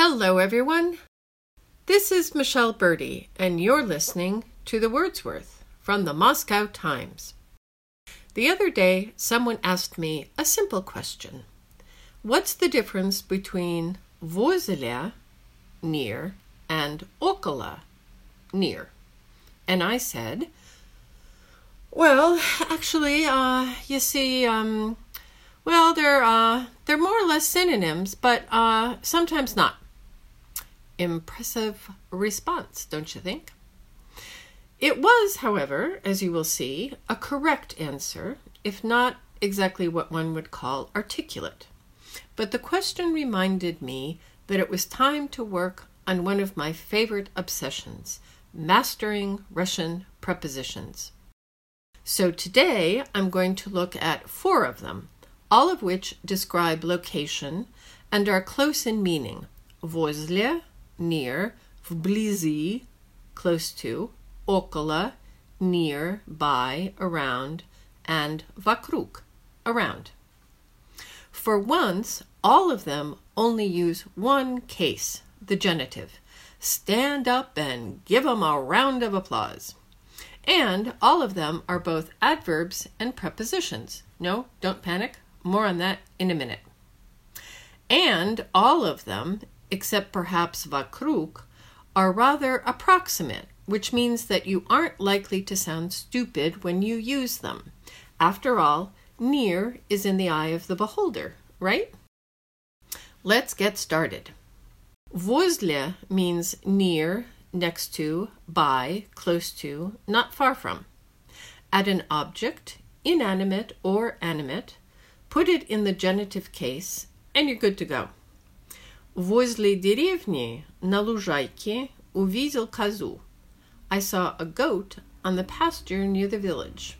Hello, everyone. This is Michele Berdy, and you're listening to The Word's Worth from the Moscow Times. The other day, someone asked me a simple question What's the difference between возле, near, and около, near? And I said, Well, actually, uh, you see, um, well, they're, uh, they're more or less synonyms, but uh, sometimes not Impressive response, don't you think? It was, however, as you will see, a correct answer, if not exactly what one would call articulate. But the question reminded me that it was time to work on one of my favorite obsessions mastering Russian prepositions. So today I'm going to look at four of them, all of which describe location and are close in meaning. Возле, near, вблизи, close to, около, near, by, around, and вокруг, around. For once, all of them only use one case, the genitive. Stand up and give 'em a round of applause. And all of them are both adverbs and prepositions. No, don't panic. More on that in a minute. And all of them, except perhaps вокруг, are rather approximate, which means that you aren't likely to sound stupid when you use them. After all, near is in the eye of the beholder, right? Let's get started. Возле means near, next to, by, close to, not far from. Add an object, inanimate or animate, put it in the genitive case, and you're good to go. Возле деревни на лужайке увидел козу. I saw a goat on the pasture near the village.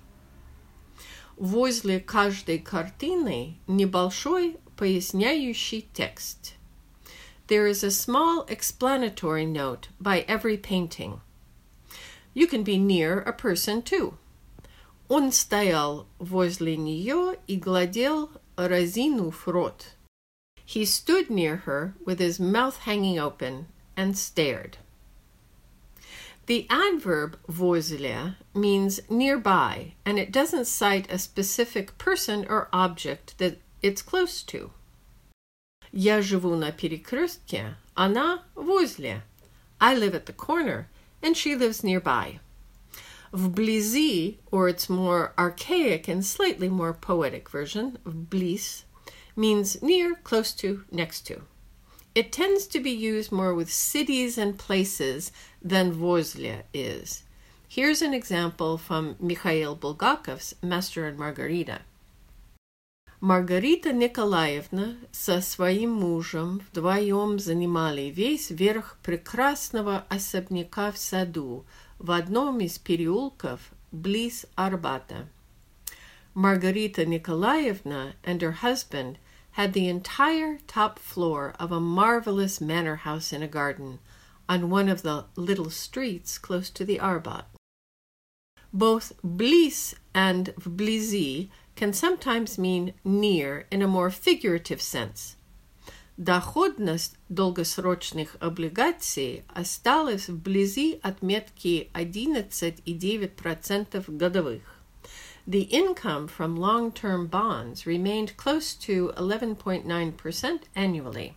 Возле каждой картины небольшой поясняющий текст. There is a small explanatory note by every painting. You can be near a person too. Он стоял возле нее и гладил, разинув рот. He stood near her with his mouth hanging open and stared. The adverb возле means nearby, and it doesn't cite a specific person or object that it's close to. Я живу на перекрестке, она возле. I live at the corner, and she lives nearby. Вблизи, or its more archaic and slightly more poetic version, вблизь, means near, close to, next to. It tends to be used more with cities and places than возле is. Here's an example from Mikhail Bulgakov's Master and Margarita. Маргарита Николаевна со своим мужем вдвоем занимали весь верх прекрасного особняка в саду в одном из переулков близ Арбата. Margarita Nikolaevna and her husband had the entire top floor of a marvelous manor house in a garden on one of the little streets close to the Arbat. Both bliss and vblizi can sometimes mean near in a more figurative sense. Доходность долгосрочных облигаций осталась вблизи отметки 11,9% годовых. The income from long term bonds remained close to 11.9% annually.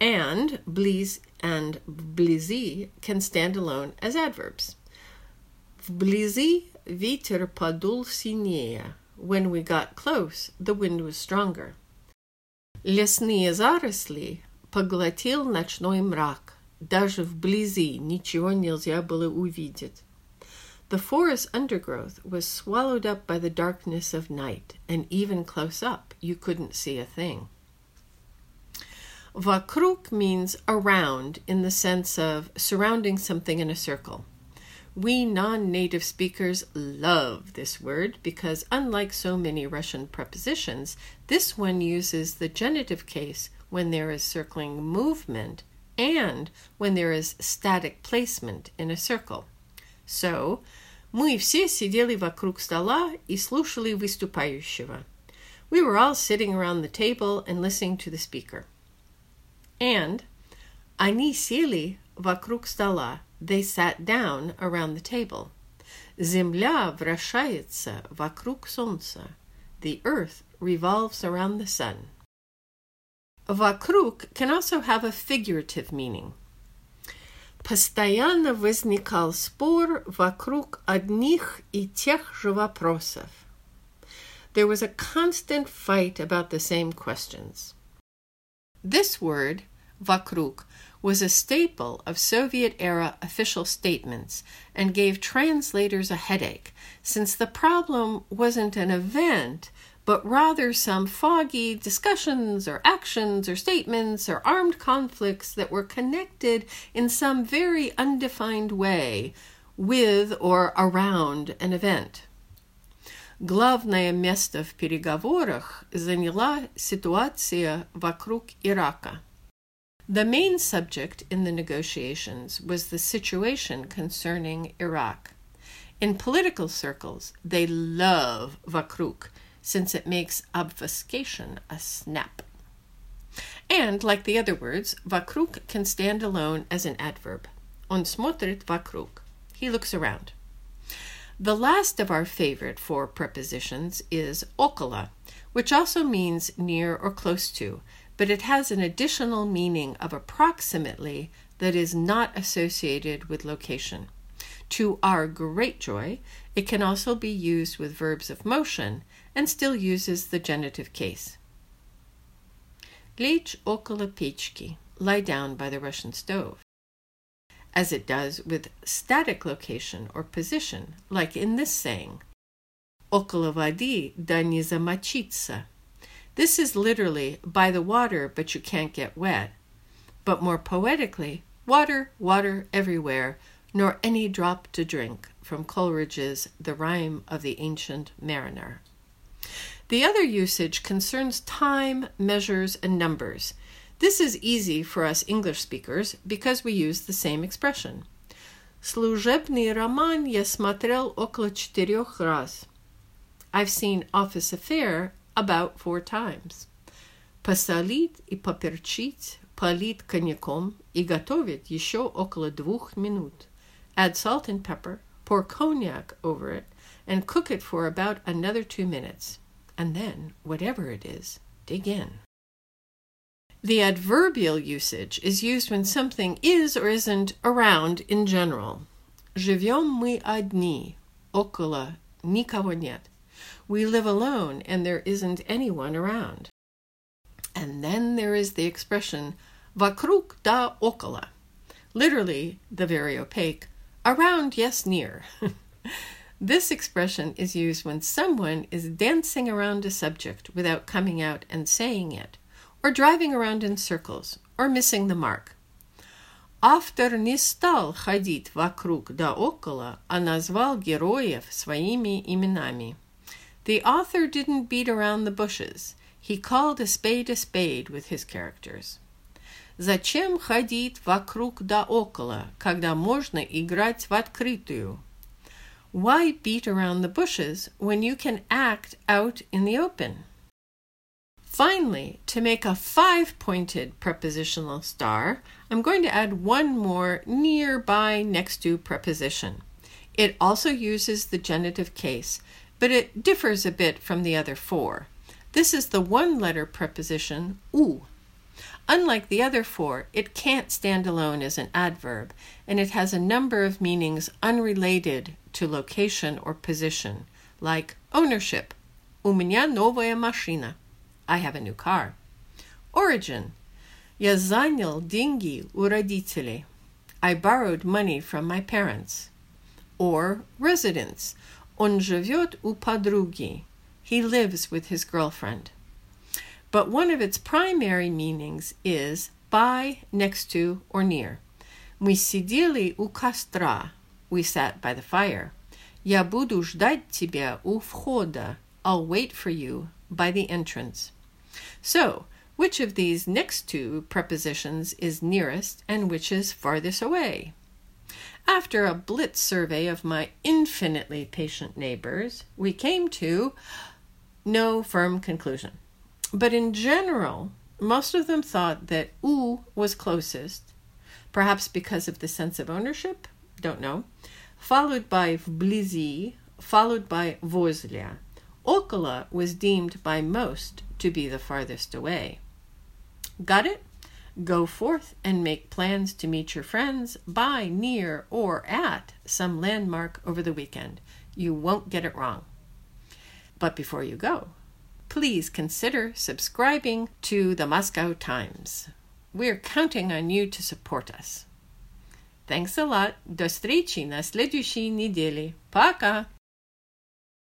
And bliz and вблизи can stand alone as adverbs. Вблизи ветер подул сильнее. When we got close, the wind was stronger. Лесные заросли поглотил ночной мрак. Даже вблизи ничего нельзя было увидеть. The forest undergrowth was swallowed up by the darkness of night, and even close up, you couldn't see a thing. Vakruk means around in the sense of surrounding something in a circle. We non native speakers love this word because, unlike so many Russian prepositions, this one uses the genitive case when there is circling movement and when there is static placement in a circle. So, мы все сидели вокруг стола и слушали выступающего. We were all sitting around the table and listening to the speaker. And Ani seli vakruk stola. They sat down around the table. Земля вращается вокруг солнца. The earth revolves around the sun. Вокруг can also have a figurative meaning. Постоянно возникал спор вокруг одних и тех же вопросов. There was a constant fight about the same questions. This word, vakruk, was a staple of Soviet era official statements and gave translators a headache, since the problem wasn't an event, but rather some foggy discussions or actions or statements or armed conflicts that were connected in some very undefined way with or around an event. Главное место в переговорах заняла ситуация вокруг Ирака. The main subject in the negotiations was the situation concerning Iraq. In political circles, they love vakruk since it makes obfuscation a snap. And, like the other words, vakruk can stand alone as an adverb. On смотрит vakruk. He looks around. The last of our favorite four prepositions is okala, which also means near or close to, but it has an additional meaning of approximately that is not associated with location. To our great joy, it can also be used with verbs of motion and still uses the genitive case. Лечь около печки, lie down by the Russian stove. As it does with static location or position, like in this saying, около воды да не замочиться. This is literally by the water, but you can't get wet. But more poetically, water, water everywhere, nor any drop to drink, from Coleridge's The Rime of the Ancient Mariner. The other usage concerns time, measures, and numbers. This is easy for us English speakers because we use the same expression. Служебный роман я смотрел около четырех раз. I've seen Office Affair about four times. Посолить и поперчить, полить коньяком и готовить еще около двух минут. Add salt and pepper, pour cognac over it, and cook it for about another two minutes and then, whatever it is, dig in. The adverbial usage is used when something is or isn't around in general. Живем мы одни, около никого нет. We live alone and there isn't anyone around. And then there is the expression вокруг да около, literally the very opaque, around yes near. This expression is used when someone is dancing around a subject without coming out and saying it, or driving around in circles, or missing the mark. Автор не стал ходить вокруг да около, а назвал героев своими именами. The author didn't beat around the bushes. He called a spade a spade with his characters. Зачем ходить вокруг да около, когда можно играть в открытую? Why beat around the bushes when you can act out in the open? Finally, to make a five pointed prepositional star, I'm going to add one more nearby next to preposition. It also uses the genitive case, but it differs a bit from the other four. This is the one letter preposition u. Unlike the other four, it can't stand alone as an adverb, and it has a number of meanings unrelated to location or position, like ownership. У меня новая машина. I have a new car. Origin. Я занял деньги у родителей. I borrowed money from my parents. Or residence. Он живет у подруги. He lives with his girlfriend. But one of its primary meanings is by, next to, or near. Мы сидели у костра. We sat by the fire. Я буду ждать тебя у входа. I'll wait for you by the entrance. So, which of these next two prepositions is nearest and which is farthest away? After a blitz survey of my infinitely patient neighbors, we came to no firm conclusion. But in general, most of them thought that u was closest perhaps because of the sense of ownership, don't know, followed by vblizi, followed by vozlia. Okolo was deemed by most to be the farthest away. Got it? Go forth and make plans to meet your friends by, near, or at some landmark over the weekend. You won't get it wrong. But before you go, please consider subscribing to the Moscow Times. We're counting on you to support us. Thanks a lot. До встречи на следующей неделе. Пока!